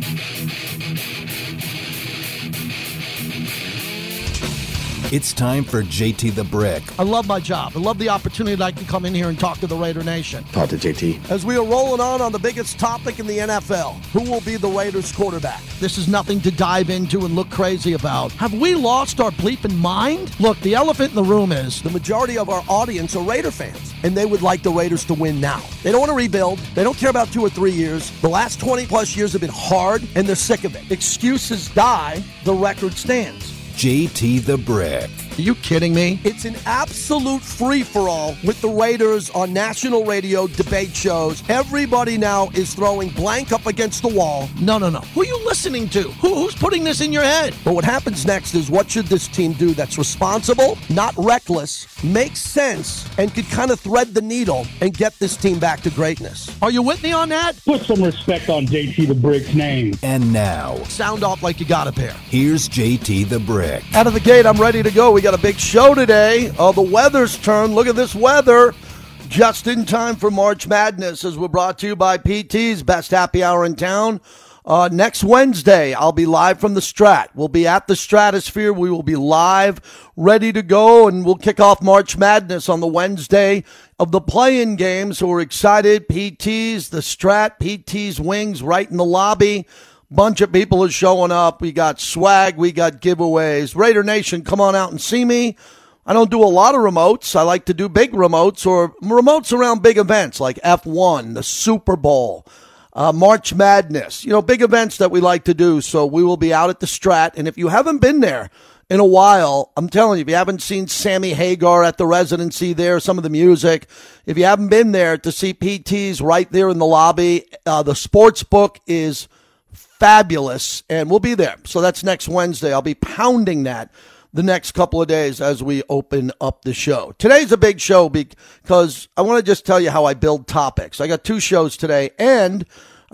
thank you It's time for JT the Brick. I love my job. I love the opportunity that I can come in here and talk to the Raider Nation. Talk to JT. As we are rolling on on the biggest topic in the NFL, who will be the Raiders quarterback? This is nothing to dive into and look crazy about. Have we lost our bleeping mind? Look, the elephant in the room is the majority of our audience are Raider fans, and they would like the Raiders to win now. They don't want to rebuild. They don't care about two or three years. The last 20 plus years have been hard, and they're sick of it. Excuses die, the record stands. JT the Brick. Are you kidding me? It's an absolute free for all with the Raiders on national radio debate shows. Everybody now is throwing blank up against the wall. No, no, no. Who are you listening to? Who, who's putting this in your head? But what happens next is what should this team do that's responsible, not reckless, makes sense, and could kind of thread the needle and get this team back to greatness? Are you with me on that? Put some respect on JT the Brick's name. And now, Sound off like you got a pair. here's JT the Brick. Out of the gate, I'm ready to go. We got a big show today. Oh, the weather's turned. Look at this weather. Just in time for March Madness, as we're brought to you by PT's Best Happy Hour in town. Uh, next Wednesday, I'll be live from the Strat. We'll be at the Stratosphere. We will be live, ready to go, and we'll kick off March Madness on the Wednesday of the play-in game. So we're excited. PT's, the Strat, PT's wings right in the lobby bunch of people is showing up. We got swag, we got giveaways. Raider Nation, come on out and see me. I don't do a lot of remotes. I like to do big remotes or remotes around big events like F1, the Super Bowl, uh, March Madness, you know, big events that we like to do. So we will be out at the Strat. And if you haven't been there in a while, I'm telling you, if you haven't seen Sammy Hagar at the residency there, some of the music, if you haven't been there to see PTs right there in the lobby, uh, the sports book is fabulous, and we'll be there. So that's next Wednesday. I'll be pounding that the next couple of days as we open up the show. Today's a big show because I want to just tell you how I build topics. I got two shows today, and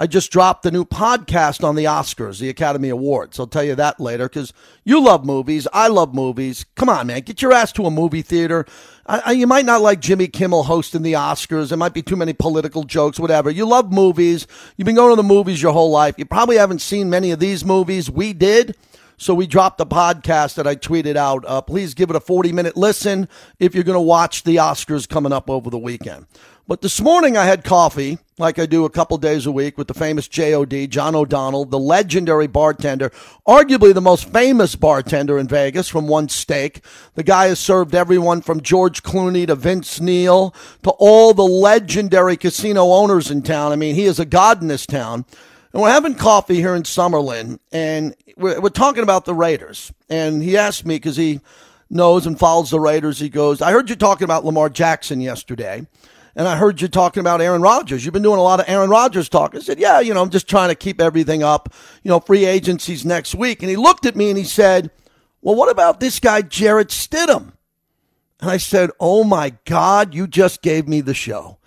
I just dropped the new podcast on the Oscars, the Academy Awards. I'll tell you that later because you love movies. I love movies. Come on, man. Get your ass to a movie theater. I, I, you might not like Jimmy Kimmel hosting the Oscars. There might be too many political jokes, whatever. You love movies. You've been going to the movies your whole life. You probably haven't seen many of these movies. We did. So we dropped a podcast that I tweeted out. Uh, please give it a 40 minute listen if you're going to watch the Oscars coming up over the weekend. But this morning I had coffee, like I do a couple days a week, with the famous JOD, John O'Donnell, the legendary bartender, arguably the most famous bartender in Vegas from one steak. The guy has served everyone from George Clooney to Vince Neil to all the legendary casino owners in town. I mean, he is a god in this town. And we're having coffee here in Summerlin, and we're, we're talking about the Raiders. And he asked me, because he knows and follows the Raiders, he goes, I heard you talking about Lamar Jackson yesterday. And I heard you talking about Aaron Rodgers. You've been doing a lot of Aaron Rodgers talk. I said, Yeah, you know, I'm just trying to keep everything up. You know, free agencies next week. And he looked at me and he said, Well, what about this guy, Jarrett Stidham? And I said, Oh my God, you just gave me the show.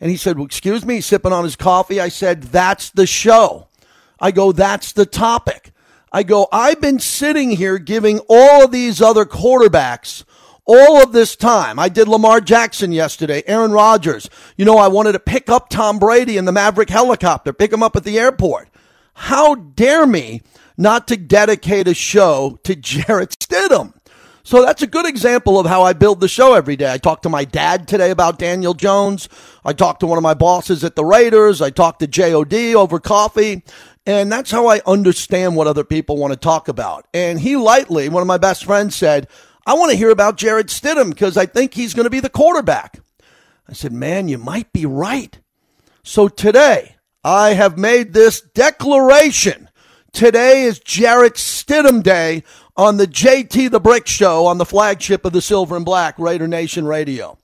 And he said, well, Excuse me, sipping on his coffee. I said, That's the show. I go, That's the topic. I go, I've been sitting here giving all of these other quarterbacks all of this time. I did Lamar Jackson yesterday, Aaron Rodgers. You know, I wanted to pick up Tom Brady in the Maverick helicopter, pick him up at the airport. How dare me not to dedicate a show to Jarrett Stidham? So that's a good example of how I build the show every day. I talked to my dad today about Daniel Jones. I talked to one of my bosses at the Raiders. I talked to JOD over coffee. And that's how I understand what other people want to talk about. And he lightly, one of my best friends said, I want to hear about Jarrett Stidham because I think he's going to be the quarterback. I said, man, you might be right. So today, I have made this declaration. Today is Jarrett Stidham Day on the JT the Brick Show on the flagship of the Silver and Black Raider Nation Radio.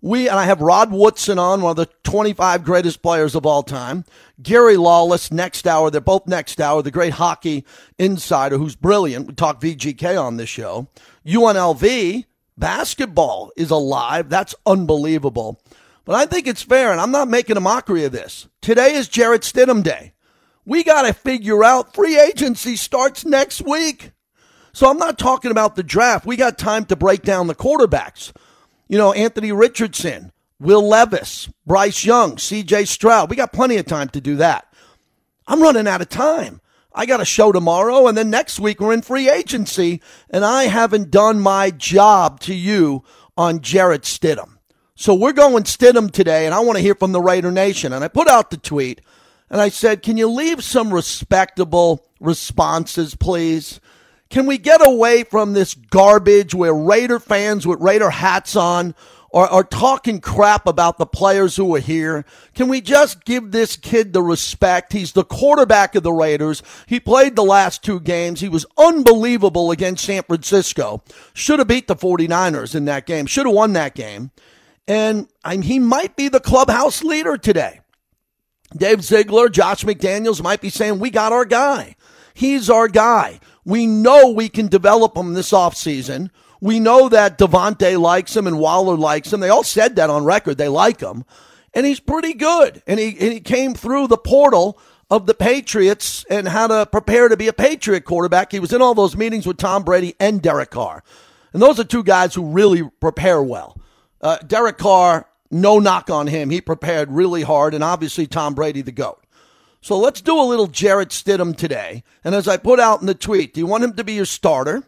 We and I have Rod Woodson on, one of the 25 greatest players of all time. Gary Lawless next hour. They're both next hour. The great hockey insider who's brilliant. We talk VGK on this show. UNLV basketball is alive. That's unbelievable. But I think it's fair, and I'm not making a mockery of this. Today is Jarrett Stidham Day. We got to figure out free agency starts next week. So I'm not talking about the draft. We got time to break down the quarterbacks. You know, Anthony Richardson, Will Levis, Bryce Young, CJ Stroud. We got plenty of time to do that. I'm running out of time. I got a show tomorrow, and then next week we're in free agency, and I haven't done my job to you on Jarrett Stidham. So we're going Stidham today, and I want to hear from the Raider Nation. And I put out the tweet, and I said, Can you leave some respectable responses, please? Can we get away from this garbage where Raider fans with Raider hats on are, are talking crap about the players who are here? Can we just give this kid the respect? He's the quarterback of the Raiders. He played the last two games. He was unbelievable against San Francisco. Should have beat the 49ers in that game. Should have won that game. And I he might be the clubhouse leader today. Dave Ziegler, Josh McDaniels might be saying, We got our guy. He's our guy. We know we can develop him this offseason. We know that Davante likes him and Waller likes him. They all said that on record. They like him. And he's pretty good. And he, and he came through the portal of the Patriots and how to prepare to be a Patriot quarterback. He was in all those meetings with Tom Brady and Derek Carr. And those are two guys who really prepare well. Uh, Derek Carr, no knock on him. He prepared really hard, and obviously Tom Brady, the GOAT. So let's do a little Jarrett Stidham today. And as I put out in the tweet, do you want him to be your starter?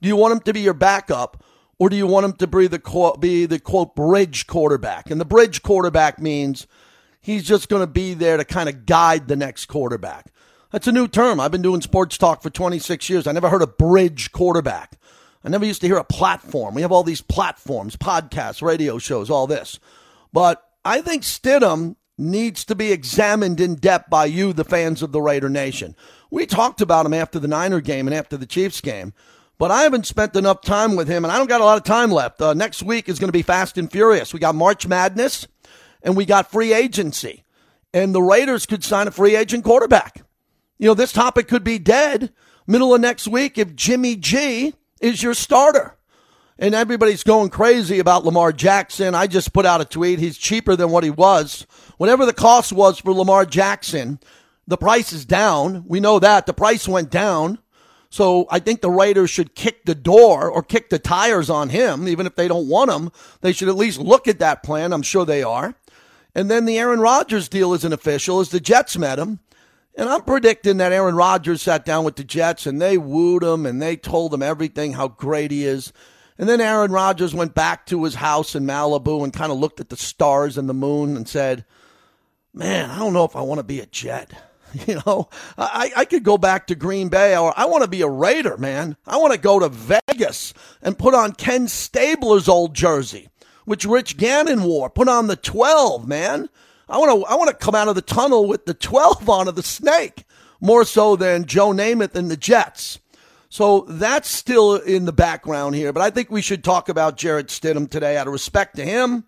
Do you want him to be your backup? Or do you want him to be the be the quote bridge quarterback? And the bridge quarterback means he's just going to be there to kind of guide the next quarterback. That's a new term. I've been doing sports talk for 26 years. I never heard a bridge quarterback. I never used to hear a platform. We have all these platforms, podcasts, radio shows, all this. But I think Stidham needs to be examined in depth by you, the fans of the Raider Nation. We talked about him after the Niner game and after the Chiefs game, but I haven't spent enough time with him, and I don't got a lot of time left. Uh, next week is going to be fast and furious. We got March Madness, and we got free agency, and the Raiders could sign a free agent quarterback. You know, this topic could be dead middle of next week if Jimmy G is your starter. And everybody's going crazy about Lamar Jackson. I just put out a tweet. He's cheaper than what he was. Whatever the cost was for Lamar Jackson, the price is down. We know that. The price went down. So I think the Raiders should kick the door or kick the tires on him, even if they don't want him. They should at least look at that plan. I'm sure they are. And then the Aaron Rodgers deal isn't official as the Jets met him. And I'm predicting that Aaron Rodgers sat down with the Jets and they wooed him and they told him everything, how great he is. And then Aaron Rodgers went back to his house in Malibu and kind of looked at the stars and the moon and said, Man, I don't know if I want to be a Jet. You know, I, I could go back to Green Bay or I want to be a Raider, man. I want to go to Vegas and put on Ken Stabler's old jersey, which Rich Gannon wore. Put on the 12, man. I want to I want to come out of the tunnel with the 12 on of the snake more so than Joe Namath and the Jets. So that's still in the background here, but I think we should talk about Jarrett Stidham today out of respect to him.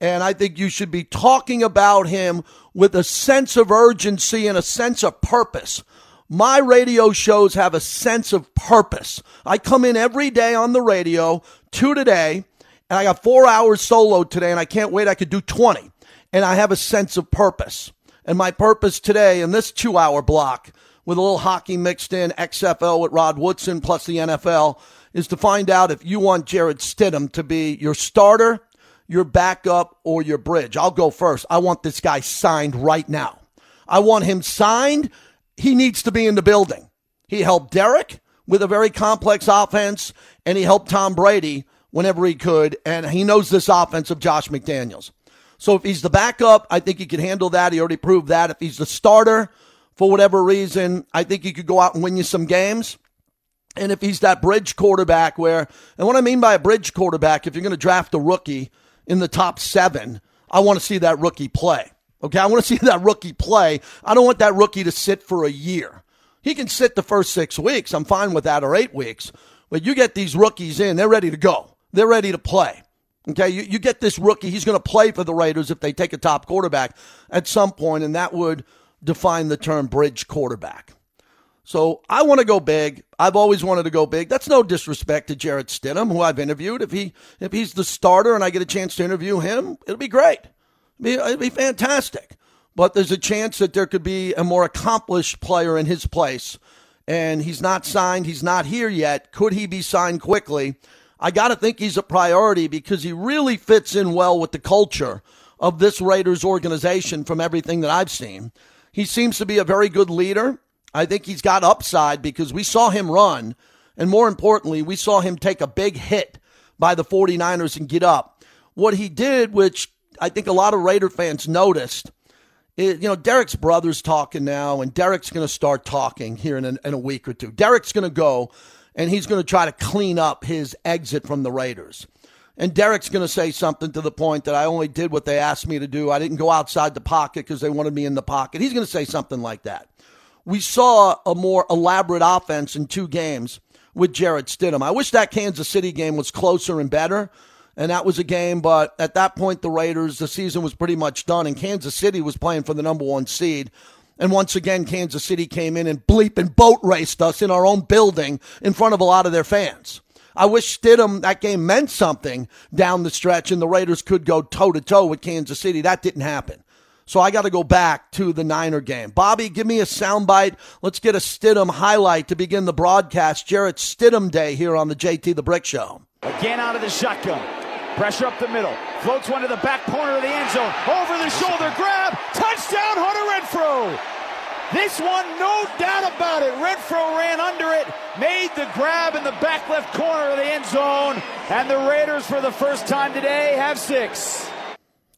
And I think you should be talking about him with a sense of urgency and a sense of purpose. My radio shows have a sense of purpose. I come in every day on the radio, two today, and I got four hours solo today, and I can't wait. I could do 20 and I have a sense of purpose. And my purpose today in this two hour block with a little hockey mixed in, XFL with Rod Woodson plus the NFL, is to find out if you want Jarrett Stidham to be your starter, your backup, or your bridge. I'll go first. I want this guy signed right now. I want him signed. He needs to be in the building. He helped Derek with a very complex offense, and he helped Tom Brady whenever he could, and he knows this offense of Josh McDaniels. So if he's the backup, I think he can handle that. He already proved that. If he's the starter, for whatever reason, I think he could go out and win you some games. And if he's that bridge quarterback where, and what I mean by a bridge quarterback, if you're going to draft a rookie in the top seven, I want to see that rookie play. Okay. I want to see that rookie play. I don't want that rookie to sit for a year. He can sit the first six weeks. I'm fine with that or eight weeks. But you get these rookies in, they're ready to go. They're ready to play. Okay, you, you get this rookie. He's going to play for the Raiders if they take a top quarterback at some point, and that would define the term bridge quarterback. So I want to go big. I've always wanted to go big. That's no disrespect to Jarrett Stidham, who I've interviewed. If he if he's the starter and I get a chance to interview him, it'll be great. It'll be, it'll be fantastic. But there's a chance that there could be a more accomplished player in his place, and he's not signed. He's not here yet. Could he be signed quickly? I got to think he's a priority because he really fits in well with the culture of this Raiders organization from everything that I've seen. He seems to be a very good leader. I think he's got upside because we saw him run, and more importantly, we saw him take a big hit by the 49ers and get up. What he did, which I think a lot of Raider fans noticed, is, you know, Derek's brother's talking now, and Derek's going to start talking here in a, in a week or two. Derek's going to go, and he's going to try to clean up his exit from the Raiders. And Derek's going to say something to the point that I only did what they asked me to do. I didn't go outside the pocket because they wanted me in the pocket. He's going to say something like that. We saw a more elaborate offense in two games with Jarrett Stidham. I wish that Kansas City game was closer and better. And that was a game, but at that point, the Raiders, the season was pretty much done, and Kansas City was playing for the number one seed. And once again, Kansas City came in and bleep and boat raced us in our own building in front of a lot of their fans. I wish Stidham, that game meant something down the stretch and the Raiders could go toe to toe with Kansas City. That didn't happen. So I got to go back to the Niner game. Bobby, give me a soundbite. Let's get a Stidham highlight to begin the broadcast. Jarrett Stidham Day here on the JT the Brick Show. Again out of the shotgun. Pressure up the middle. Floats one to the back corner of the end zone. Over the shoulder grab. Touchdown, Hunter Renfrow. This one, no doubt about it. Renfrow ran under it, made the grab in the back left corner of the end zone, and the Raiders, for the first time today, have six.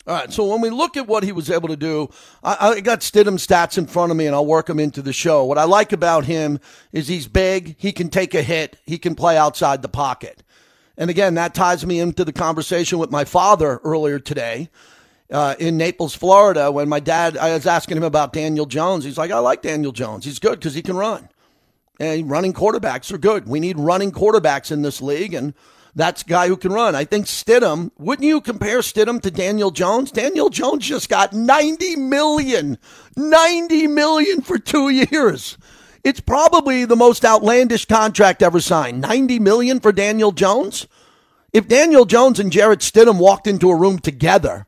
All right, so when we look at what he was able to do, I, I got Stidham stats in front of me, and I'll work them into the show. What I like about him is he's big, he can take a hit, he can play outside the pocket. And again, that ties me into the conversation with my father earlier today uh, in Naples, Florida, when my dad, I was asking him about Daniel Jones. He's like, I like Daniel Jones. He's good because he can run. And running quarterbacks are good. We need running quarterbacks in this league. And that's a guy who can run. I think Stidham, wouldn't you compare Stidham to Daniel Jones? Daniel Jones just got 90 million, 90 million for two years. It's probably the most outlandish contract ever signed. 90 million for Daniel Jones? If Daniel Jones and Jarrett Stidham walked into a room together,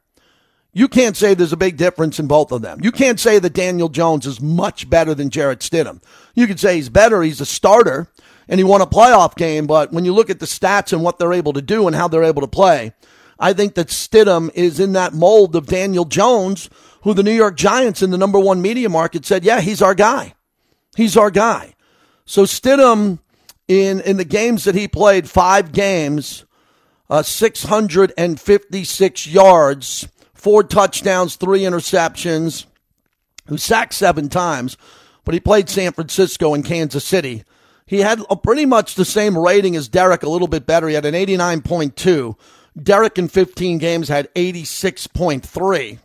you can't say there's a big difference in both of them. You can't say that Daniel Jones is much better than Jarrett Stidham. You could say he's better. He's a starter and he won a playoff game. But when you look at the stats and what they're able to do and how they're able to play, I think that Stidham is in that mold of Daniel Jones, who the New York Giants in the number one media market said, yeah, he's our guy. He's our guy. So Stidham, in, in the games that he played, five games, uh, 656 yards, four touchdowns, three interceptions, who sacked seven times, but he played San Francisco and Kansas City. He had a, pretty much the same rating as Derek, a little bit better. He had an 89.2. Derek in 15 games had 86.3.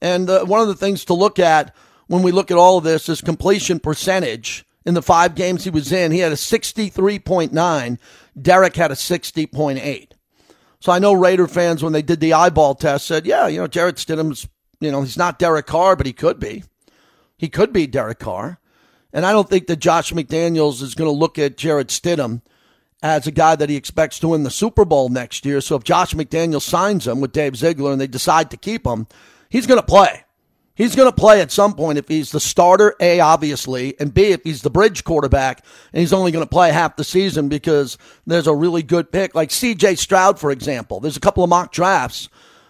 And uh, one of the things to look at when we look at all of this is completion percentage. In the five games he was in, he had a 63.9. Derek had a 60.8. So I know Raider fans, when they did the eyeball test, said, yeah, you know, Jarrett Stidham's, you know, he's not Derek Carr, but he could be. He could be Derek Carr. And I don't think that Josh McDaniels is going to look at Jarrett Stidham as a guy that he expects to win the Super Bowl next year. So if Josh McDaniels signs him with Dave Ziegler and they decide to keep him, he's going to play. He's going to play at some point if he's the starter, A, obviously, and B, if he's the bridge quarterback, and he's only going to play half the season because there's a really good pick. Like CJ Stroud, for example. There's a couple of mock drafts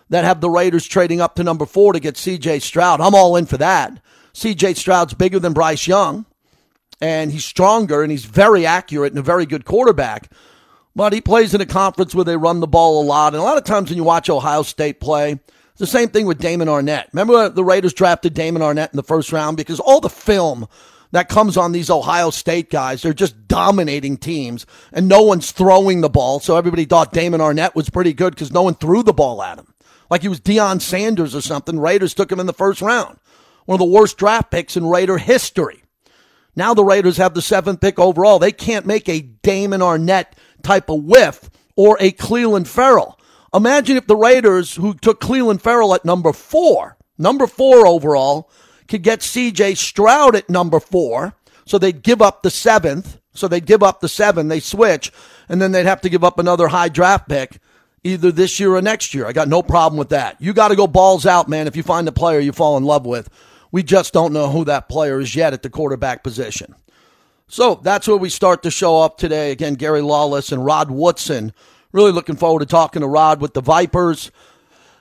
that have the Raiders trading up to number four to get CJ Stroud. I'm all in for that. CJ Stroud's bigger than Bryce Young and he's stronger and he's very accurate and a very good quarterback. But he plays in a conference where they run the ball a lot. And a lot of times when you watch Ohio State play, it's the same thing with Damon Arnette. Remember the Raiders drafted Damon Arnette in the first round because all the film that comes on these Ohio State guys, they're just dominating teams and no one's throwing the ball. So everybody thought Damon Arnette was pretty good because no one threw the ball at him. Like he was Deion Sanders or something. Raiders took him in the first round. One of the worst draft picks in Raider history. Now the Raiders have the seventh pick overall. They can't make a Damon Arnette type of whiff or a Clelin Ferrell. Imagine if the Raiders, who took Clelin Ferrell at number four, number four overall, could get CJ Stroud at number four. So they'd give up the seventh. So they'd give up the seven. They switch. And then they'd have to give up another high draft pick either this year or next year. I got no problem with that. You got to go balls out, man, if you find a player you fall in love with. We just don't know who that player is yet at the quarterback position. So that's where we start to show up today. Again, Gary Lawless and Rod Woodson. Really looking forward to talking to Rod with the Vipers.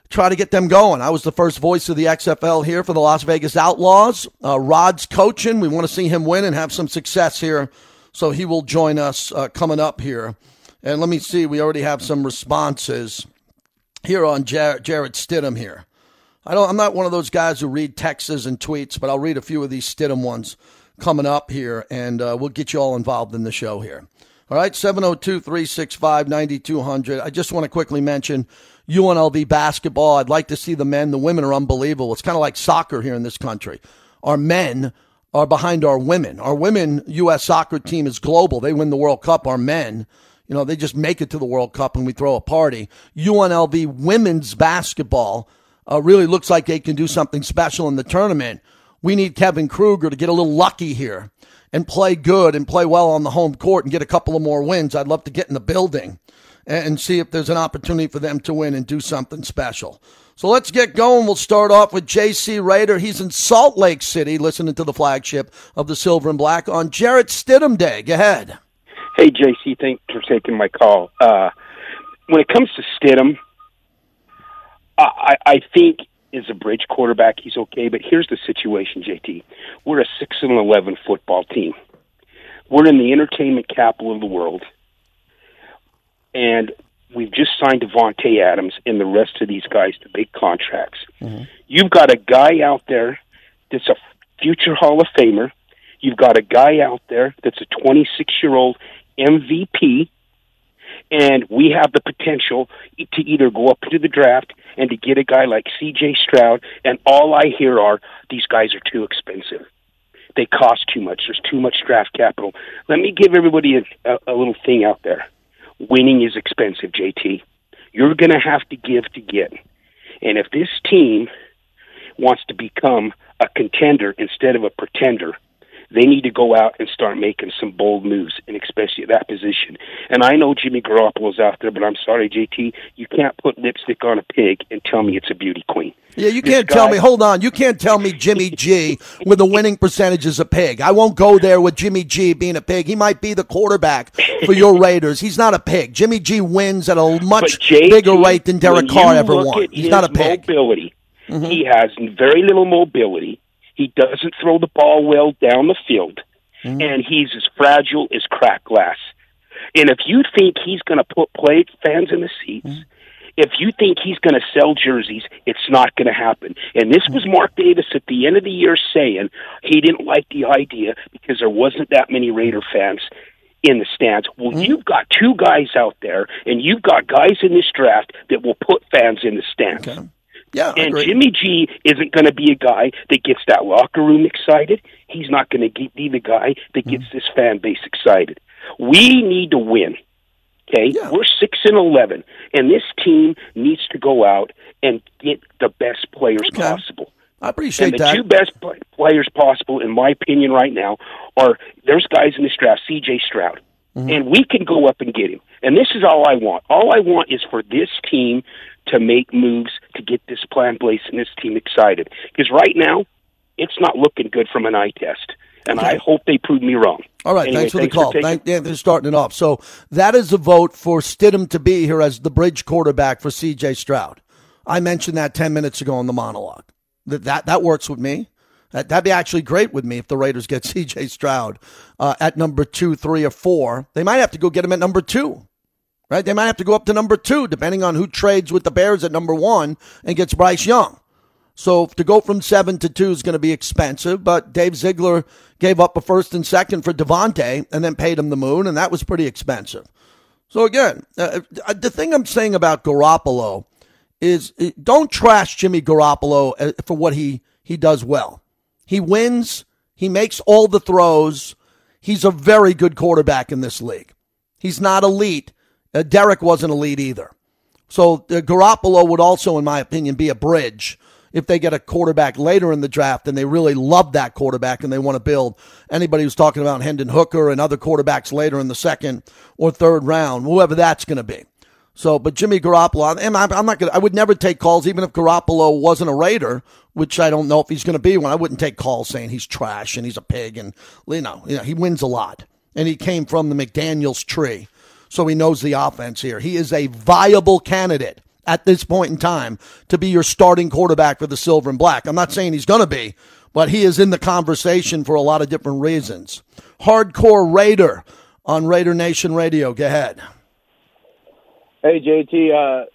try to get them going. I was the first voice of the XFL here for the Las Vegas Outlaws. Uh, Rod's coaching. We want to see him win and have some success here. So he will join us uh, coming up here. And let me see, we already have some responses here on Jar- Jarrett Stidham here. I don't, I'm not one of those guys who read texts and tweets, but I'll read a few of these Stidham ones coming up here, and uh, we'll get you all involved in the show here. All right, 702 365 9200. I just want to quickly mention UNLV basketball. I'd like to see the men. The women are unbelievable. It's kind of like soccer here in this country. Our men are behind our women. Our women U.S. soccer team is global. They win the World Cup. Our men, you know, they just make it to the World Cup and we throw a party. UNLV women's basketball uh, really looks like they can do something special in the tournament. We need Kevin Kruger to get a little lucky here and play good and play well on the home court and get a couple of more wins. I'd love to get in the building and see if there's an opportunity for them to win and do something special. So let's get going. We'll start off with JC Raider. He's in Salt Lake City listening to the flagship of the Silver and Black on Jarrett Stidham Day. Go ahead. Hey, JC, thanks for taking my call. Uh, when it comes to Stidham, I, I think is a bridge quarterback. He's okay, but here's the situation, JT. We're a six and eleven football team. We're in the entertainment capital of the world, and we've just signed Davante Adams and the rest of these guys to big contracts. Mm-hmm. You've got a guy out there that's a future Hall of Famer. You've got a guy out there that's a 26 year old MVP and we have the potential to either go up into the draft and to get a guy like C.J. Stroud. And all I hear are these guys are too expensive. They cost too much. There's too much draft capital. Let me give everybody a, a, a little thing out there. Winning is expensive, JT. You're going to have to give to get. And if this team wants to become a contender instead of a pretender, they need to go out and start making some bold moves, and especially at that position. And I know Jimmy Garoppolo's out there, but I'm sorry, JT, you can't put lipstick on a pig and tell me it's a beauty queen. Yeah, you can't guy, tell me. Hold on, you can't tell me Jimmy G with a winning percentage is a pig. I won't go there with Jimmy G being a pig. He might be the quarterback for your Raiders. He's not a pig. Jimmy G wins at a much JT, bigger rate than Derek Carr ever won. He's not a pig. Mobility. Mm-hmm. He has very little mobility. He doesn't throw the ball well down the field, mm-hmm. and he's as fragile as cracked glass. And if you think he's going to put play fans in the seats, mm-hmm. if you think he's going to sell jerseys, it's not going to happen. And this was Mark Davis at the end of the year saying he didn't like the idea because there wasn't that many Raider fans in the stands. Well, mm-hmm. you've got two guys out there, and you've got guys in this draft that will put fans in the stands. Okay. Yeah, and Jimmy G isn't going to be a guy that gets that locker room excited. He's not going to be the guy that gets mm-hmm. this fan base excited. We need to win. Okay, yeah. we're six and eleven, and this team needs to go out and get the best players okay. possible. I appreciate that. and the that. two best players possible, in my opinion, right now are there's guys in this draft, C.J. Stroud, mm-hmm. and we can go up and get him. And this is all I want. All I want is for this team to make moves to get this plan place and this team excited. Because right now, it's not looking good from an eye test. And okay. I hope they prove me wrong. All right, anyway, thanks for the call. For Thank, yeah, they're starting it off. So that is a vote for Stidham to be here as the bridge quarterback for C.J. Stroud. I mentioned that ten minutes ago in the monologue. That that, that works with me. That, that'd be actually great with me if the Raiders get C.J. Stroud uh, at number two, three, or four. They might have to go get him at number two right? They might have to go up to number two, depending on who trades with the Bears at number one and gets Bryce Young. So to go from seven to two is going to be expensive, but Dave Ziegler gave up a first and second for Davante and then paid him the moon, and that was pretty expensive. So again, uh, uh the thing I'm saying about Garoppolo is uh, don't trash Jimmy Garoppolo uh, for what he, he does well. He wins. He makes all the throws. He's a very good quarterback in this league. He's not elite, uh, Derek wasn't elite either. So uh, Garoppolo would also, in my opinion, be a bridge if they get a quarterback later in the draft and they really love that quarterback and they want to build. Anybody who's talking about Hendon Hooker and other quarterbacks later in the second or third round, whoever that's going to be. So, but Jimmy Garoppolo, I'm, I'm not going to, I would never take calls, even if Garoppolo wasn't a Raider, which I don't know if he's going to be one. I wouldn't take calls saying he's trash and he's a pig, and you know, you know, he wins a lot, and he came from the McDaniel's tree so he knows the offense here. He is a viable candidate, at this point in time to be your starting quarterback for the Silver and Black. I'm not saying he's going to be, but he is in the conversation for a lot of different reasons. Hardcore Raider on Raider Nation Radio. Go ahead. Hey JT, uh,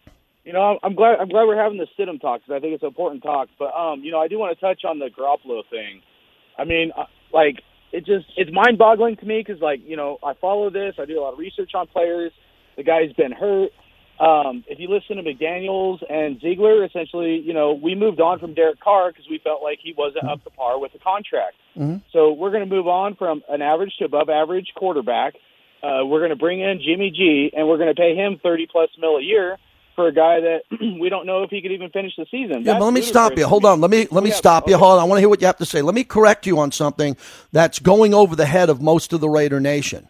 you know I'm glad I'm glad we're having the Stidham talk because I think it's an important talk. But um, you know I do want to touch on the Garoppolo thing. I mean, uh, like it just it's mind boggling to me because like you know I follow this, I do a lot of research on players. The guy's been hurt. Um, if you listen to McDaniels and Ziegler, essentially, you know, we moved on from Derek Carr because we felt like he wasn't up to par with the contract. Mm-hmm. So we're going to move on from an average to above average quarterback. Uh, we're going to bring in Jimmy G, and we're going to pay him thirty plus mil a year for a guy that we don't know if he could even finish the season. Yeah, That's but let me stop you. Hold on. Let me let me Yeah, stop you. okay. Hold on. I want to hear what you have to say. Let me correct you on something that's going over the head of most of the Raider Nation.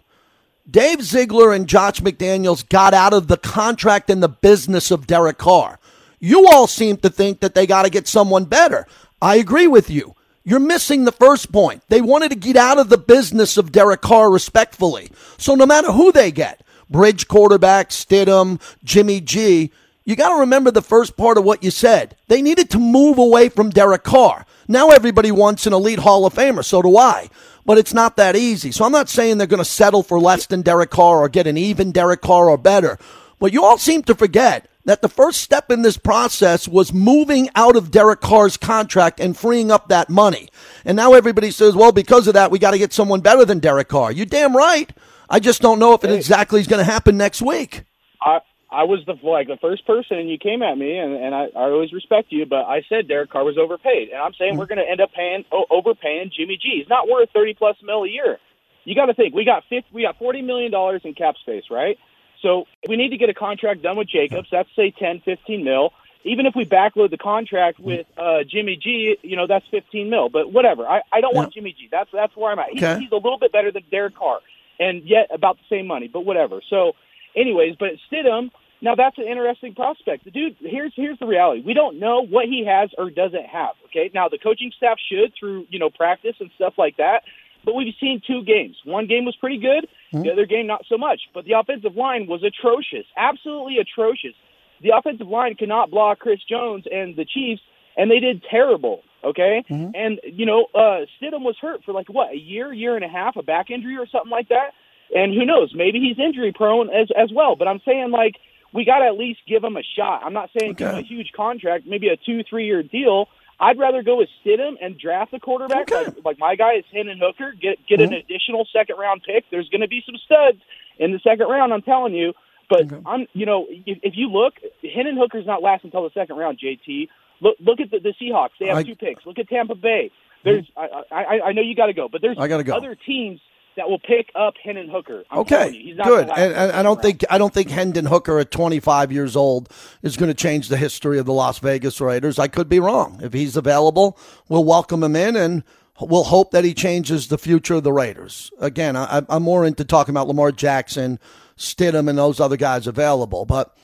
Dave Ziegler and Josh McDaniels got out of the contract and the business of Derek Carr. You all seem to think that they got to get someone better. I agree with you. You're missing the first point. They wanted to get out of the business of Derek Carr respectfully. So no matter who they get, bridge quarterback, Stidham, Jimmy G, you got to remember the first part of what you said. They needed to move away from Derek Carr. Now everybody wants an elite Hall of Famer. So do I. But it's not that easy. So I'm not saying they're going to settle for less than Derek Carr or get an even Derek Carr or better. But you all seem to forget that the first step in this process was moving out of Derek Carr's contract and freeing up that money. And now everybody says, well, because of that, we got to get someone better than Derek Carr. You damn right. I just don't know if it exactly is going to happen next week. I I was the like the first person, and you came at me, and, and I, I always respect you, but I said Derek Carr was overpaid, and I'm saying we're going to end up paying overpaying Jimmy G. He's not worth thirty plus mil a year. You got to think we got 50, we got forty million dollars in cap space, right? So we need to get a contract done with Jacobs. That's say 10, 15 mil. Even if we backload the contract with uh, Jimmy G, you know that's fifteen mil. But whatever. I, I don't want Jimmy G. That's that's where I'm at. He's, Okay. he's a little bit better than Derek Carr, and yet about the same money. But whatever. So, anyways, but Stidham. Now that's an interesting prospect. The dude, here's here's the reality. We don't know what he has or doesn't have. Okay. Now the coaching staff should through you know practice and stuff like that. But we've seen two games. One game was pretty good. The other game not so much. But the offensive line was atrocious, absolutely atrocious. The offensive line cannot block Chris Jones and the Chiefs, and they did terrible. Okay, and you know uh, Stidham was hurt for like what a year, year and a half, a back injury or something like that. And who knows? Maybe he's injury prone as as well. But I'm saying like we got to at least give him a shot. I'm not saying give him a huge contract, maybe a two three year deal. I'd rather go with Stidham and draft a quarterback Okay. like, like my guy is Hendon Hooker. Get get an mm-hmm. additional second round pick. There's going to be some studs in the second round. I'm telling you. But I'm, you know, if, if you look, Hendon Hooker's not lasting until the second round. JT, look look at the, the Seahawks. They have I- two picks. Look at Tampa Bay. There's, mm-hmm. I, I, I know you got to go, but there's I gotta go. other teams that will pick up Hendon Hooker. I'm Okay, you, he's not good. And, and I don't think I don't think Hendon Hooker at 25 years old is going to change the history of the Las Vegas Raiders. I could be wrong. If he's available, we'll welcome him in and we'll hope that he changes the future of the Raiders. Again, I, I'm more into talking about Lamar Jackson, Stidham, and those other guys available, but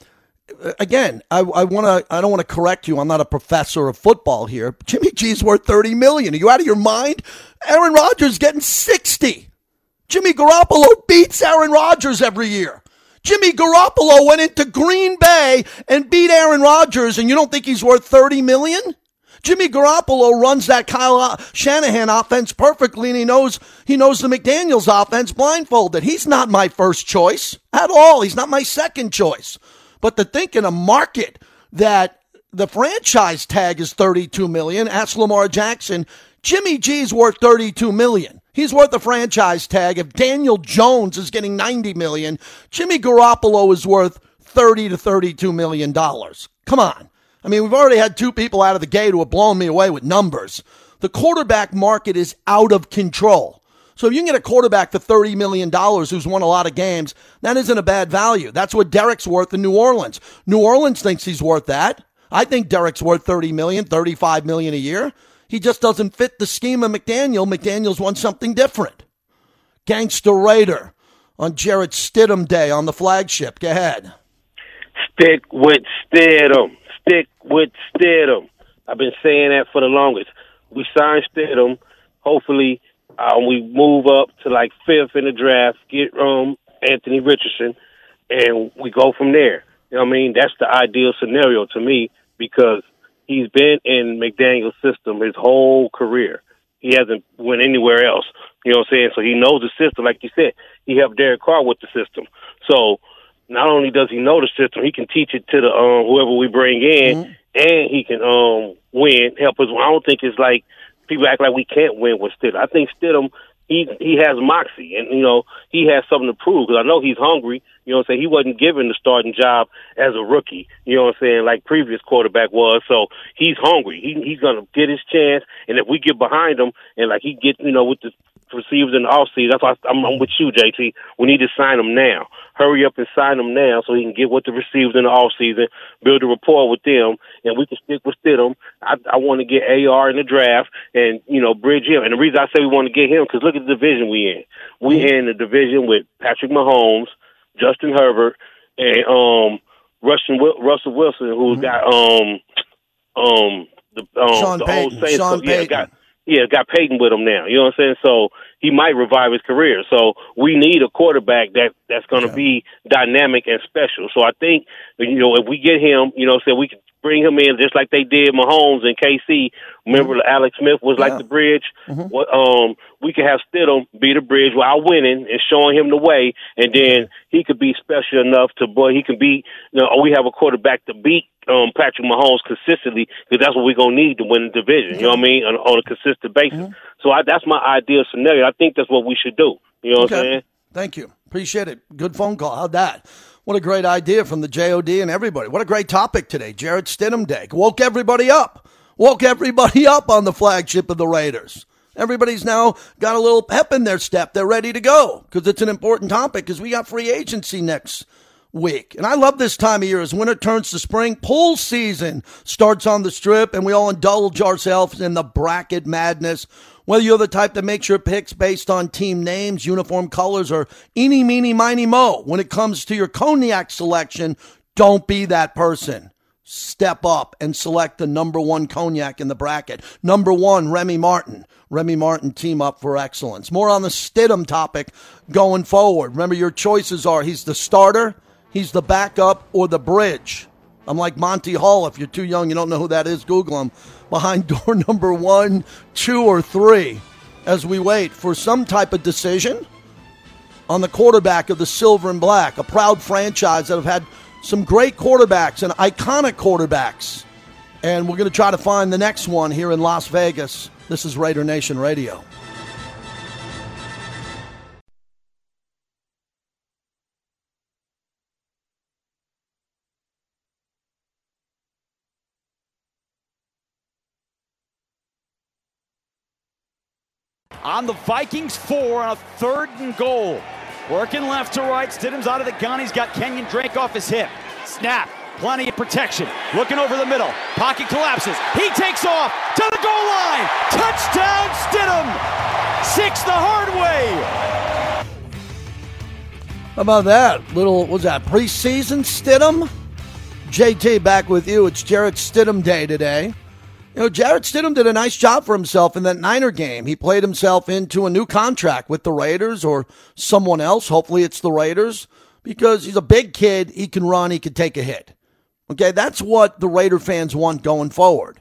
uh, again, I, I want to. I don't want to correct you. I'm not a professor of football here. Jimmy G's worth thirty million. Are you out of your mind? Aaron Rodgers getting sixty. Jimmy Garoppolo beats Aaron Rodgers every year. Jimmy Garoppolo went into Green Bay and beat Aaron Rodgers, and you don't think he's worth thirty million? Jimmy Garoppolo runs that Kyle Shanahan offense perfectly, and he knows he knows the McDaniel's offense blindfolded. He's not my first choice at all. He's not my second choice. But to think in a market that the franchise tag is 32 million, ask Lamar Jackson, Jimmy G's worth 32 million. He's worth a franchise tag. If Daniel Jones is getting 90 million, Jimmy Garoppolo is worth 30 to 32 million dollars. Come on. I mean, we've already had two people out of the gate who have blown me away with numbers. The quarterback market is out of control. So if you can get a quarterback for $30 million who's won a lot of games, that isn't a bad value. That's what Derek's worth in New Orleans. New Orleans thinks he's worth that. I think Derek's worth 30 million, 35 million a year. He just doesn't fit the scheme of McDaniel. McDaniel's wants something different. Gangster Raider on Jarrett Stidham Day on the flagship. Go ahead. Stick with Stidham. Stick with Stidham. I've been saying that for the longest. We signed Stidham. Hopefully, um, we move up to like fifth in the draft, get um, Anthony Richardson, and we go from there. You know what I mean? That's the ideal scenario to me because he's been in McDaniel's system his whole career. He hasn't went anywhere else. You know what I'm saying? So he knows the system. Like you said, he helped Derek Carr with the system. So not only does he know the system, he can teach it to the um, whoever we bring in, mm-hmm. and he can um, win, help us. I don't think it's like people act like we can't win with Stidham. I think Stidham he he has moxie, and you know he has something to prove. Because I know he's hungry. You know, what I'm saying he wasn't given the starting job as a rookie. You know, what I'm saying like previous quarterback was. So he's hungry. He he's gonna get his chance, and if we get behind him, and like he gets, you know, with the receivers in the offseason. That's why I'm, I'm with you, JT. We need to sign him now. Hurry up and sign him now so he can get with the receivers in the offseason, build a rapport with them, and we can stick with Stidham. I, I want to get AR in the draft and, you know, bridge him. And the reason I say we want to get him, because look at the division we in. We mm-hmm. in the division with Patrick Mahomes, Justin Herbert, and um, Russian, Russell Wilson, who's mm-hmm. got um, um, the, um, Sean the Payton. old Saints. Sean yeah, Payton. got yeah, got Payton with him now. You know what I'm saying? So he might revive his career. So we need a quarterback that that's going to be dynamic and special. So I think you know if we get him, you know, say we can bring him in just like they did Mahomes and KC. Remember, mm-hmm. Alex Smith was like the bridge. Mm-hmm. What, um, we could have Stidham be the bridge while winning and showing him the way, and then he could be special enough to, boy, he can be. You know, we have a quarterback to beat um, Patrick Mahomes consistently because that's what we're gonna need to win the division. You know what I mean on, on a consistent basis. Mm-hmm. So I, that's my ideal scenario. I think that's what we should do. You know okay. what I'm saying? Thank you. Appreciate it. Good phone call. How'd that? What a great idea from the JOD and everybody. What a great topic today. Jarrett Stidham Day. Woke everybody up. Woke everybody up on the flagship of the Raiders. Everybody's now got a little pep in their step. They're ready to go because it's an important topic because we got free agency next week. And I love this time of year as winter turns to spring. Pool season starts on the strip and we all indulge ourselves in the bracket madness. Whether you're the type that makes your picks based on team names, uniform colors, or eeny, meeny, miny, mo, when it comes to your cognac selection, don't be that person. Step up and select the number one cognac in the bracket. Number one, Remy Martin. Remy Martin team up for excellence. More on the Stidham topic going forward. Remember, your choices are he's the starter, he's the backup, or the bridge. I'm like Monty Hall. If you're too young, you don't know who that is, Google him. Behind door number one, two, or three as we wait for some type of decision on the quarterback of the Silver and Black, a proud franchise that have had some great quarterbacks and iconic quarterbacks. And we're going to try to find the next one here in Las Vegas. This is Raider Nation Radio. On the Vikings four on a third and goal. Working left to right. Stidham's out of the gun. He's got Kenyon Drake off his hip. Snap. Plenty of protection. Looking over the middle. Pocket collapses. He takes off to the goal line. Touchdown, Stidham. Six the hard way. How about that? Little, was that preseason Stidham? JT back with you. It's Jarrett Stidham Day today. You know, Jarrett Stidham did a nice job for himself in that Niner game. He played himself into a new contract with the Raiders or someone else. Hopefully it's the Raiders because he's a big kid. He can run. He can take a hit. Okay. That's what the Raider fans want going forward.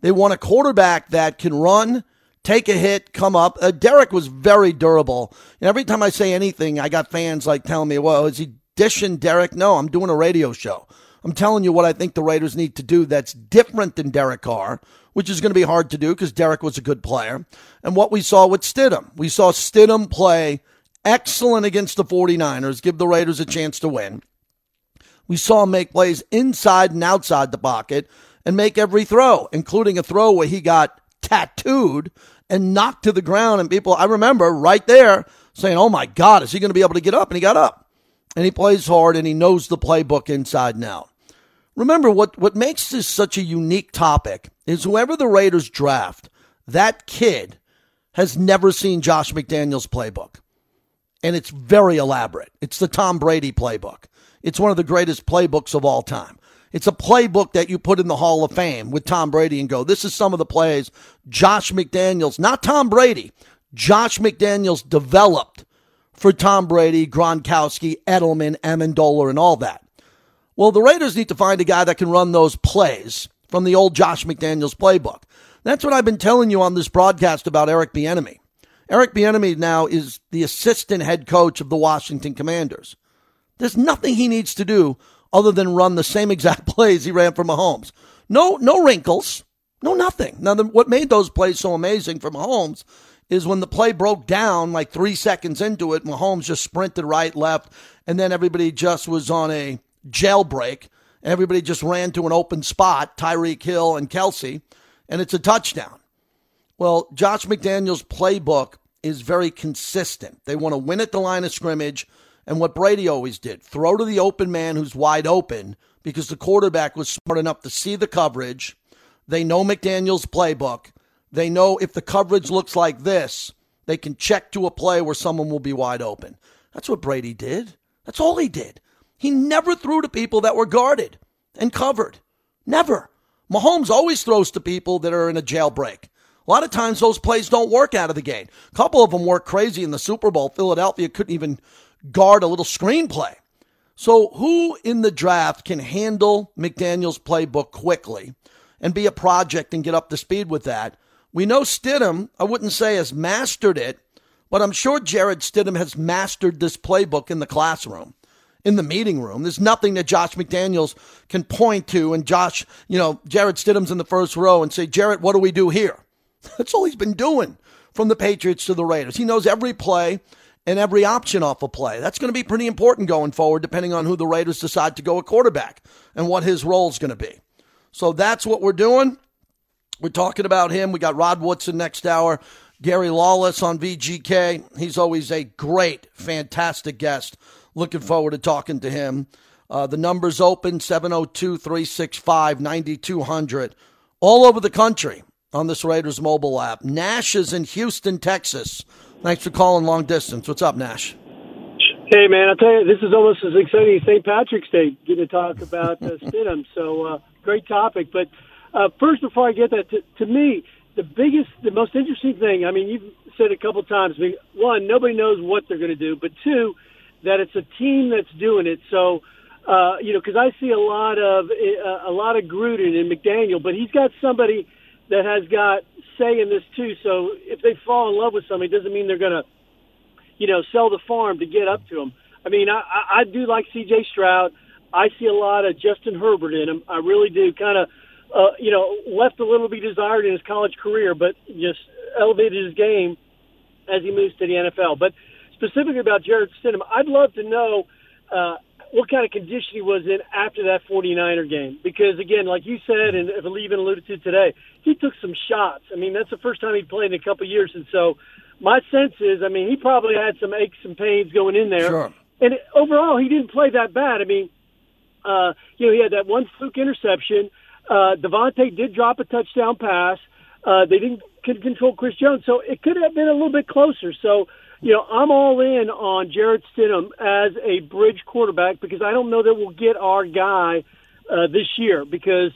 They want a quarterback that can run, take a hit, come up. Uh, Derek was very durable. And every time I say anything, I got fans like telling me, well, is he dishing Derek? No, I'm doing a radio show. I'm telling you what I think the Raiders need to do that's different than Derek Carr, which is going to be hard to do because Derek was a good player. And what we saw with Stidham, we saw Stidham play excellent against the 49ers, give the Raiders a chance to win. We saw him make plays inside and outside the pocket and make every throw, including a throw where he got tattooed and knocked to the ground. And people, I remember right there saying, Oh my God, is he going to be able to get up? And he got up and he plays hard and he knows the playbook inside and out. Remember, what, what makes this such a unique topic is whoever the Raiders draft, that kid has never seen Josh McDaniels' playbook. And it's very elaborate. It's the Tom Brady playbook. It's one of the greatest playbooks of all time. It's a playbook that you put in the Hall of Fame with Tom Brady and go, this is some of the plays Josh McDaniels, not Tom Brady, Josh McDaniels developed for Tom Brady, Gronkowski, Edelman, Amendola, and all that. Well, the Raiders need to find a guy that can run those plays from the old Josh McDaniels playbook. That's what I've been telling you on this broadcast about Eric Bieniemy. Eric Bieniemy now is the assistant head coach of the Washington Commanders. There's nothing he needs to do other than run the same exact plays he ran for Mahomes. No, no wrinkles, no nothing. Now, the, what made those plays so amazing for Mahomes is when the play broke down like three seconds into it, Mahomes just sprinted right, left, and then everybody just was on a jailbreak. Everybody just ran to an open spot, Tyreek Hill and Kelce, and it's a touchdown. Well, Josh McDaniels' playbook is very consistent. They want to win at the line of scrimmage, and what Brady always did throw to the open man who's wide open because the quarterback was smart enough to see the coverage. They know McDaniels' playbook. They know if the coverage looks like this, they can check to a play where someone will be wide open. That's what Brady did. That's all he did. He never threw to people that were guarded and covered. Never. Mahomes always throws to people that are in a jailbreak. A lot of times those plays don't work out of the gate. A couple of them work crazy in the Super Bowl. Philadelphia couldn't even guard a little screenplay. So, who in the draft can handle McDaniels' playbook quickly and be a project and get up to speed with that? We know Stidham, I wouldn't say has mastered it, but I'm sure Jarrett Stidham has mastered this playbook in the classroom in the meeting room. There's nothing that Josh McDaniels can point to, and Josh, you know, Jarrett Stidham's in the first row and say, Jarrett, what do we do here? That's all he's been doing from the Patriots to the Raiders. He knows every play and every option off a play. That's going to be pretty important going forward, depending on who the Raiders decide to go at quarterback and what his role is going to be. So that's what we're doing. We're talking about him. We got Rod Woodson next hour. Gary Lawless on VGK. He's always a great, fantastic guest Looking forward to talking to him. Uh, the number's open 702 365 9200 all over the country on this Raiders mobile app. Nash is in Houston, Texas. Thanks for calling long distance. What's up, Nash? Hey, man, I'll tell you, this is almost as exciting as St. Patrick's Day, getting to talk about uh, Stidham. So, uh, great topic. But uh, first, before I get that, to, to me, the biggest, the most interesting thing, I mean, you've said a couple times, I mean, one, nobody knows what they're going to do, but two, that it's a team that's doing it. So, uh, you know, because I see a lot of uh, a lot of Gruden and McDaniel, but he's got somebody that has got say in this too. So if they fall in love with somebody, doesn't mean they're going to, you know, sell the farm to get up to him. I mean, I, I do like C.J. Stroud. I see a lot of Justin Herbert in him. I really do. Kind of, uh, you know, left a little be desired in his college career, but just elevated his game as he moves to the NFL. But specifically about Jarrett Stidham, I'd love to know uh, what kind of condition he was in after that 49er game. Because, again, like you said, and I even alluded to today, he took some shots. I mean, that's the first time he'd played in a couple of years. And so my sense is, I mean, he probably had some aches and pains going in there. Sure. And it, overall, he didn't play that bad. I mean, uh, you know, he had that one fluke interception. Uh, Davante did drop a touchdown pass. Uh, they didn't could control Chris Jones, so it could have been a little bit closer. So you know, I'm all in on Jarrett Stidham as a bridge quarterback because I don't know that we'll get our guy uh, this year because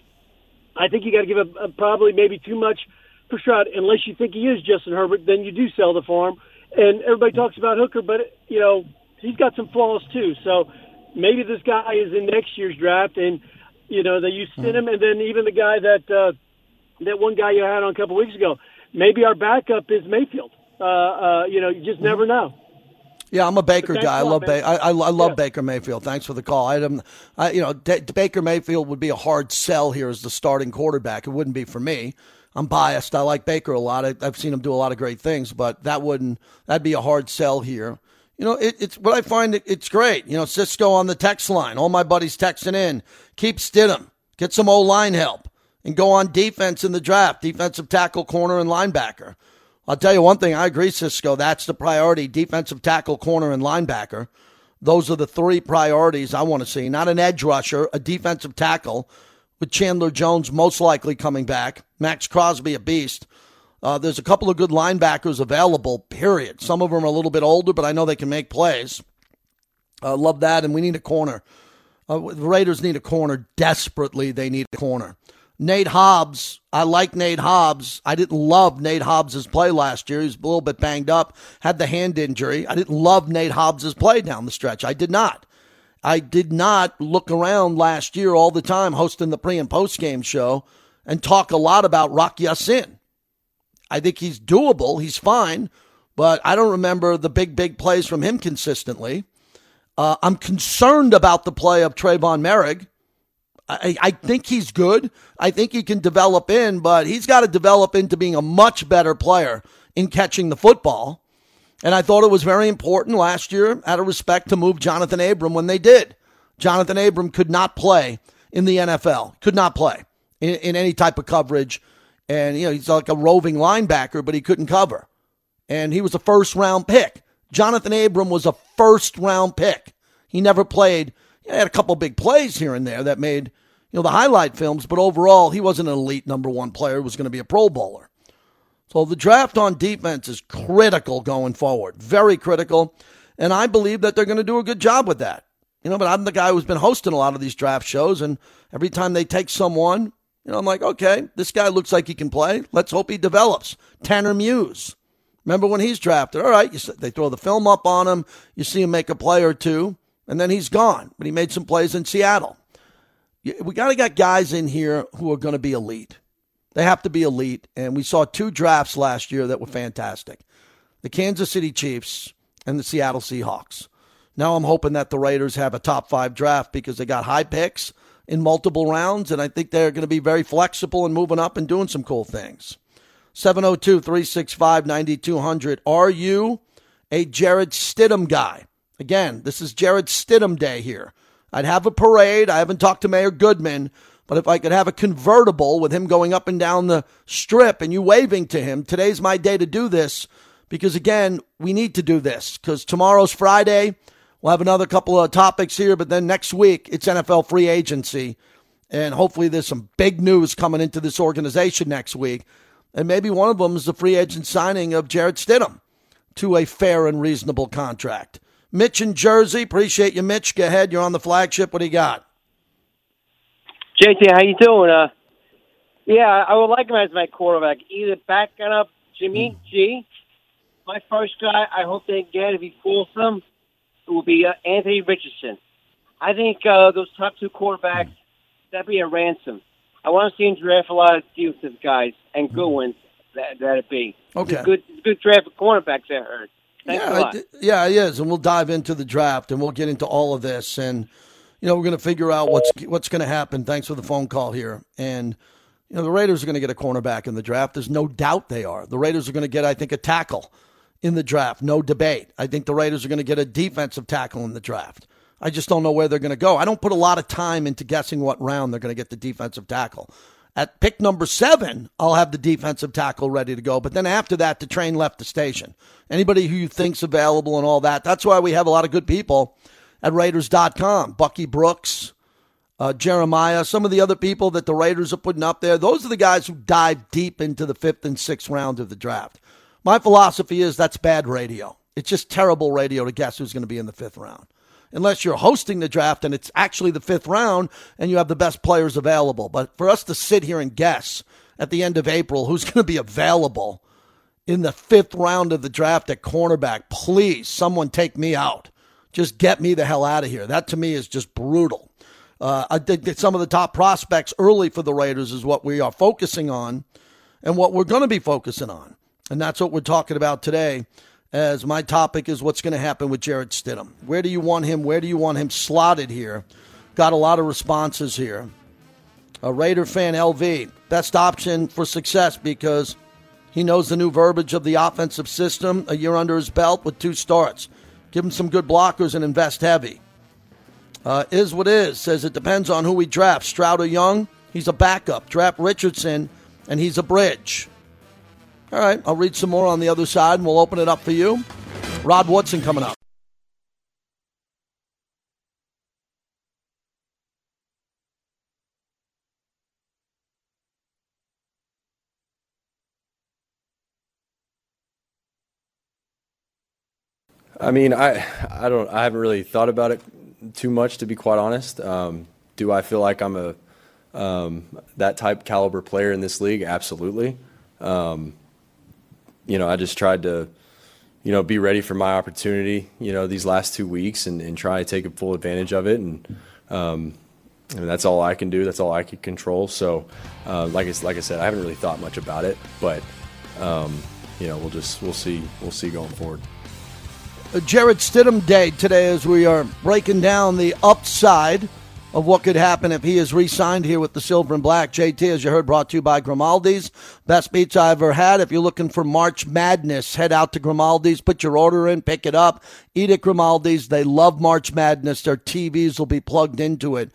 I think you got to give a, a, probably maybe too much for Stroud unless you think he is Justin Herbert. Then you do sell the farm, and everybody talks about Hooker, but you know he's got some flaws too. So maybe this guy is in next year's draft, and you know they use Stidham, and then even the guy that uh, that one guy you had on a couple weeks ago. Maybe our backup is Mayfield uh, uh, you know, you just never know. Yeah, I'm a Baker guy. I love ba- I, I, I, love Yeah. Baker Mayfield. Thanks for the call. I, um, I you know, D- Baker Mayfield would be a hard sell here as the starting quarterback. It wouldn't be for me. I'm biased. I like Baker a lot. I, I've seen him do a lot of great things, but that wouldn't that'd be a hard sell here. You know, it, it's what I find. It, it's great. You know, Cisco on the text line. All my buddies texting in. Keep Stidham. Get some O line help and go on defense in the draft. Defensive tackle, corner, and linebacker. I'll tell you one thing. I agree, Cisco. That's the priority: defensive tackle, corner, and linebacker. Those are the three priorities I want to see. Not an edge rusher, a defensive tackle, with Chandler Jones most likely coming back. Maxx Crosby, a beast. Uh, there's a couple of good linebackers available. Period. Some of them are a little bit older, but I know they can make plays. Uh, love that, and we need a corner. Uh, the Raiders need a corner desperately. They need a corner. Nate Hobbs, I like Nate Hobbs. I didn't love Nate Hobbs' play last year. He was a little bit banged up, had the hand injury. I didn't love Nate Hobbs' play down the stretch. I did not. I did not look around last year all the time hosting the pre and post game show and talk a lot about Rock Ya-Sin. I think he's doable. He's fine, but I don't remember the big, big plays from him consistently. Uh, I'm concerned about the play of Tre'von Moehrig. I, I think he's good. I think he can develop in, but he's got to develop into being a much better player in catching the football. And I thought it was very important last year, out of respect, to move Johnathan Abram when they did. Johnathan Abram could not play in the NFL, could not play in, in any type of coverage. And, you know, he's like a roving linebacker, but he couldn't cover. And he was a first round pick. Johnathan Abram was a first round pick. He never played. He had a couple big plays here and there that made, you know, the highlight films, but overall, he wasn't an elite number one player. He was going to be a Pro Bowler. So the draft on defense is critical going forward, very critical. And I believe that they're going to do a good job with that. You know, but I'm the guy who's been hosting a lot of these draft shows, and every time they take someone, you know, I'm like, okay, this guy looks like he can play. Let's hope he develops. Tanner Muse. Remember when he's drafted? All right, you, they throw the film up on him. You see him make a play or two, and then he's gone. But he made some plays in Seattle. We got to get guys in here who are going to be elite. They have to be elite. And we saw two drafts last year that were fantastic the Kansas City Chiefs and the Seattle Seahawks. Now I'm hoping that the Raiders have a top five draft because they got high picks in multiple rounds, and I think they're going to be very flexible and moving up and doing some cool things. 702 365 9200. Are you a Jarrett Stidham guy? Again, this is Jarrett Stidham Day here. I'd have a parade. I haven't talked to Mayor Goodman, but if I could have a convertible with him going up and down the strip and you waving to him, today's my day to do this because, again, we need to do this because tomorrow's Friday. We'll have another couple of topics here, but then next week it's NFL free agency. And hopefully there's some big news coming into this organization next week. And maybe one of them is the free agent signing of Jarrett Stidham to a fair and reasonable contract. Mitch in Jersey, appreciate you, Mitch. Go ahead. You're on the flagship. What do you got? JT, how you doing? Uh, yeah, I would like him as my quarterback. Either backing up Jimmy mm. G, my first guy. I hope they get if he fools them. It will be uh, Anthony Richardson. I think uh, those top two quarterbacks that'd be a ransom. I want to see him draft a lot of defensive guys and good mm. ones. That that'd be okay. It's a good, it's a good draft of cornerbacks. I heard. Thanks yeah, yeah, he is, and we'll dive into the draft and we'll get into all of this and you know, we're going to figure out what's what's going to happen. Thanks for the phone call here. And you know, the Raiders are going to get a cornerback in the draft. There's no doubt they are. The Raiders are going to get, I think, a tackle in the draft. No debate. I think the Raiders are going to get a defensive tackle in the draft. I just don't know where they're going to go. I don't put a lot of time into guessing what round they're going to get the defensive tackle. At pick number seven, I'll have the defensive tackle ready to go. But then after that, the train left the station. Anybody who you think's available and all that. That's why we have a lot of good people at Raiders.com. Bucky Brooks, uh, Jeremiah, some of the other people that the Raiders are putting up there. Those are the guys who dive deep into the fifth and sixth round of the draft. My philosophy is that's bad radio. It's just terrible radio to guess who's going to be in the fifth round. Unless you're hosting the draft and it's actually the fifth round and you have the best players available. But for us to sit here and guess at the end of April who's going to be available in the fifth round of the draft at cornerback, please, someone take me out. Just get me the hell out of here. That to me is just brutal. Uh, I think that some of the top prospects early for the Raiders is what we are focusing on and what we're going to be focusing on. And that's what we're talking about today. As my topic is what's going to happen with Jarrett Stidham. Where do you want him? Where do you want him slotted here? Got a lot of responses here. A Raider fan, LV, best option for success because he knows the new verbiage of the offensive system. A year under his belt with two starts. Give him some good blockers and invest heavy. Uh, is what is says it depends on who we draft. Stroud or Young, he's a backup. Draft Richardson, and he's a bridge. All right, I'll read some more on the other side, and we'll open it up for you. Rod Woodson coming up. I mean, I I don't I haven't really thought about it too much to be quite honest. Um, do I feel like I'm a um, that type caliber player in this league? Absolutely. Um, you know, I just tried to you know, be ready for my opportunity, you know, these last two weeks and, and try to take a full advantage of it. And, um, and that's all I can do. That's all I can control. So, uh, like I, like I said, I haven't really thought much about it, but, um, you know, we'll just, we'll see, we'll see going forward. Jarrett Stidham Day today as we are breaking down the upside of what could happen if he is re-signed here with the Silver and Black. JT, as you heard, brought to you by Grimaldi's. Best beats I ever had. If you're looking for March Madness, head out to Grimaldi's, put your order in, pick it up, eat at Grimaldi's. They love March Madness. Their TVs will be plugged into it.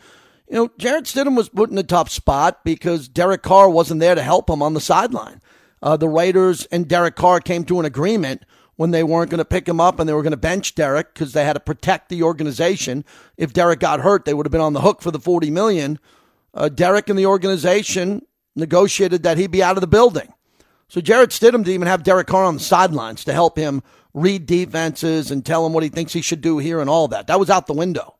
You know, Jarrett Stidham was put in a tough spot because Derek Carr wasn't there to help him on the sideline. Uh, the Raiders and Derek Carr came to an agreement when they weren't going to pick him up and they were going to bench Derek because they had to protect the organization. If Derek got hurt, they would have been on the hook for the 40 million. Uh, Derek and the organization negotiated that he'd be out of the building. So Jarrett Stidham didn't even have Derek Carr on the sidelines to help him read defenses and tell him what he thinks he should do here and all that. That was out the window.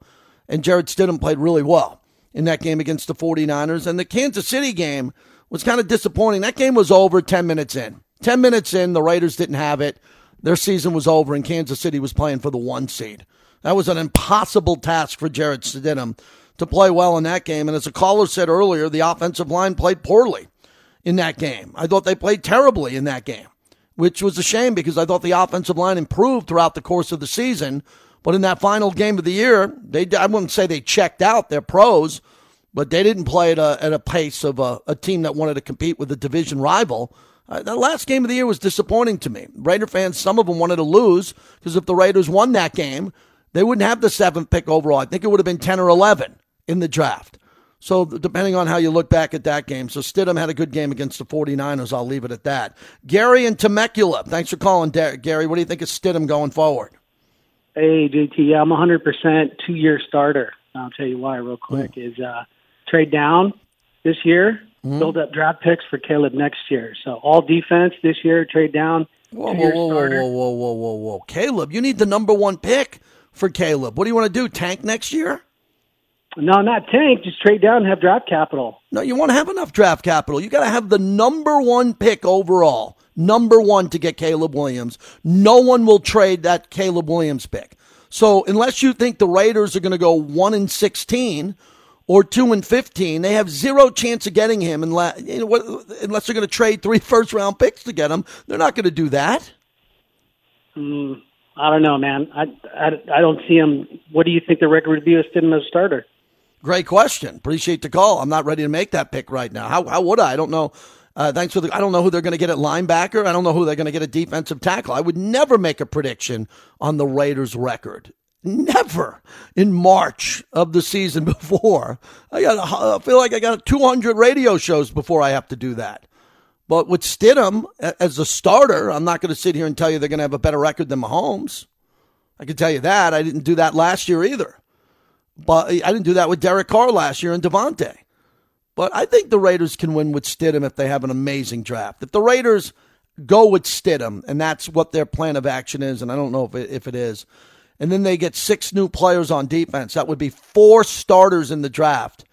And Jarrett Stidham played really well in that game against the 49ers. And the Kansas City game was kind of disappointing. That game was over 10 minutes in. 10 minutes in, the Raiders didn't have it. Their season was over, and Kansas City was playing for the one seed. That was an impossible task for Jarrett Stidham to play well in that game. And as a caller said earlier, the offensive line played poorly in that game. I thought they played terribly in that game, which was a shame because I thought the offensive line improved throughout the course of the season. But in that final game of the year, they I wouldn't say they checked out. They're pros, but they didn't play at a, at a pace of a, a team that wanted to compete with a division rival. Uh, the last game of the year was disappointing to me. Raider fans, some of them wanted to lose because if the Raiders won that game, they wouldn't have the seventh pick overall. I think it would have been 10 or 11 in the draft. So, depending on how you look back at that game. So, Stidham had a good game against the 49ers. I'll leave it at that. Gary and Temecula. Thanks for calling, Gary. What do you think of Stidham going forward? Hey, JT. Yeah, I'm 100% two year starter. I'll tell you why, real quick. Mm. Is uh, trade down this year mm-hmm. build up draft picks for Caleb next year. So all defense this year, trade down. Whoa, whoa, whoa, whoa, whoa, whoa, whoa, whoa. Caleb, you need the number one pick for Caleb. What do you want to do? Tank next year? No, not tank. Just trade down and have draft capital. No, you won't have enough draft capital. You got to have the number one pick overall. Number one to get Caleb Williams. No one will trade that Caleb Williams pick. So unless you think the Raiders are going to go one and sixteen, or two and fifteen, they have zero chance of getting him unless you know, unless they're going to trade three first round picks to get him. They're not going to do that. Mm, I don't know, man. I, I, I don't see him. What do you think the record would be with Stidham as a starter? Great question. Appreciate the call. I'm not ready to make that pick right now. How, how would I? I don't know. Uh, thanks for the. I don't know who they're going to get at linebacker. I don't know who they're going to get at defensive tackle. I would never make a prediction on the Raiders' record never in March of the season before. I got I feel like I got 200 radio shows before I have to do that. But with Stidham as a starter, I'm not going to sit here and tell you they're going to have a better record than Mahomes. I can tell you that. I didn't do that last year either. But I didn't do that with Derek Carr last year and Davante. But I think the Raiders can win with Stidham if they have an amazing draft. If the Raiders go with Stidham, and that's what their plan of action is, and I don't know if it, if it is, and then they get six new players on defense. That would be four starters in the draft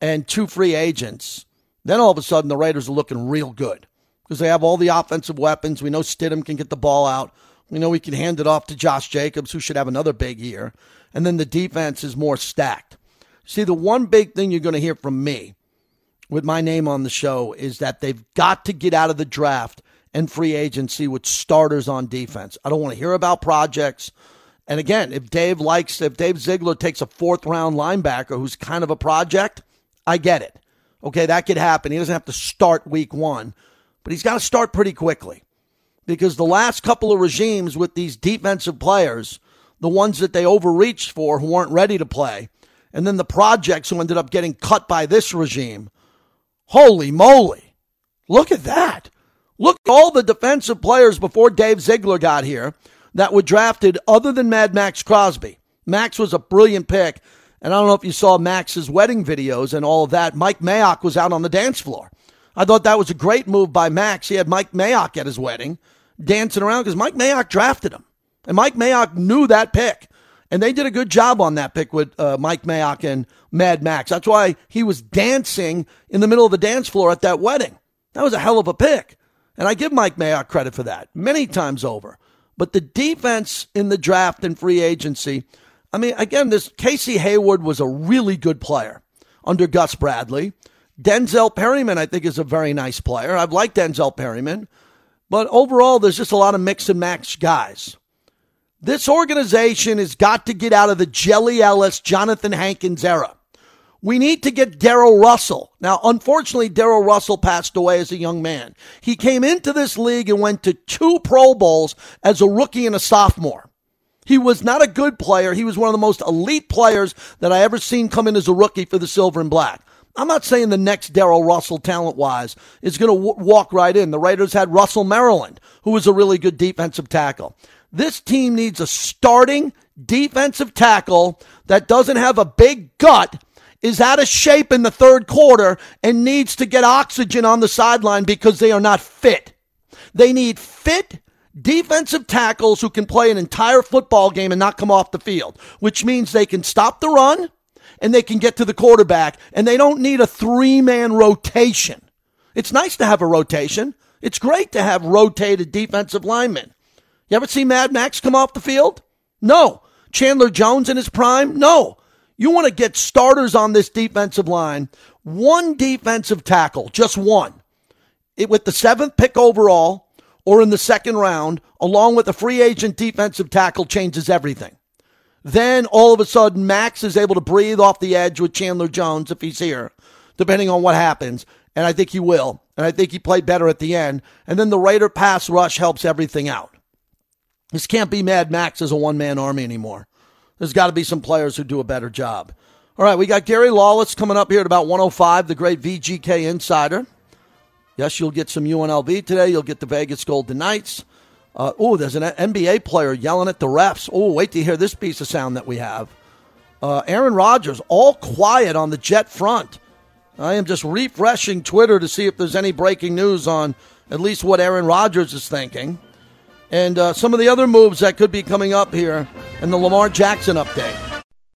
and two free agents. Then all of a sudden, the Raiders are looking real good because they have all the offensive weapons. We know Stidham can get the ball out. We know he can hand it off to Josh Jacobs, who should have another big year. And then the defense is more stacked. See, the one big thing you're going to hear from me with my name on the show is that they've got to get out of the draft and free agency with starters on defense. I don't want to hear about projects. And again, if Dave likes, if Dave Ziegler takes a fourth round linebacker who's kind of a project, I get it. Okay, that could happen. He doesn't have to start week one, but he's got to start pretty quickly because the last couple of regimes with these defensive players, the ones that they overreached for who weren't ready to play, and then the projects who ended up getting cut by this regime. Holy moly. Look at that. Look at all the defensive players before Dave Ziegler got here that were drafted other than Mad Maxx Crosby. Max was a brilliant pick. And I don't know if you saw Max's wedding videos and all of that. Mike Mayock was out on the dance floor. I thought that was a great move by Max. He had Mike Mayock at his wedding dancing around because Mike Mayock drafted him. And Mike Mayock knew that pick. And they did a good job on that pick with uh, Mike Mayock and Mad Max. That's why he was dancing in the middle of the dance floor at that wedding. That was a hell of a pick. And I give Mike Mayock credit for that many times over. But the defense in the draft and free agency, I mean, again, this Casey Hayward was a really good player under Gus Bradley. Denzel Perryman, I think, is a very nice player. I've liked Denzel Perryman. But overall, there's just a lot of mix and match guys. This organization has got to get out of the Jelly Ellis, Johnathan Hankins era. We need to get Darrell Russell. Now, unfortunately, Darrell Russell passed away as a young man. He came into this league and went to two Pro Bowls as a rookie and a sophomore. He was not a good player. He was one of the most elite players that I ever seen come in as a rookie for the Silver and Black. I'm not saying the next Darrell Russell, talent wise, is going to w- walk right in. The Raiders had Russell Maryland, who was a really good defensive tackle. This team needs a starting defensive tackle that doesn't have a big gut, is out of shape in the third quarter, and needs to get oxygen on the sideline because they are not fit. They need fit defensive tackles who can play an entire football game and not come off the field, which means they can stop the run and they can get to the quarterback and they don't need a three man rotation. It's nice to have a rotation. It's great to have rotated defensive linemen. You ever see Mad Max come off the field? No. Chandler Jones in his prime? No. You want to get starters on this defensive line. One defensive tackle, just one. It, with the seventh pick overall or in the second round, along with a free agent defensive tackle, changes everything. Then all of a sudden, Max is able to breathe off the edge with Chandler Jones if he's here, depending on what happens. And I think he will. And I think he played better at the end. And then the Raider pass rush helps everything out. This can't be Mad Max as a one man army anymore. There's got to be some players who do a better job. All right, we got Gary Lawless coming up here at about 105, the great VGK insider. Yes, you'll get some UNLV today. You'll get the Vegas Golden Knights. Uh, oh, there's an NBA player yelling at the refs. Oh, wait to hear this piece of sound that we have. Uh, Aaron Rodgers, all quiet on the Jet front. I am just refreshing Twitter to see if there's any breaking news on at least what Aaron Rodgers is thinking and uh, some of the other moves that could be coming up here in the Lamar Jackson update.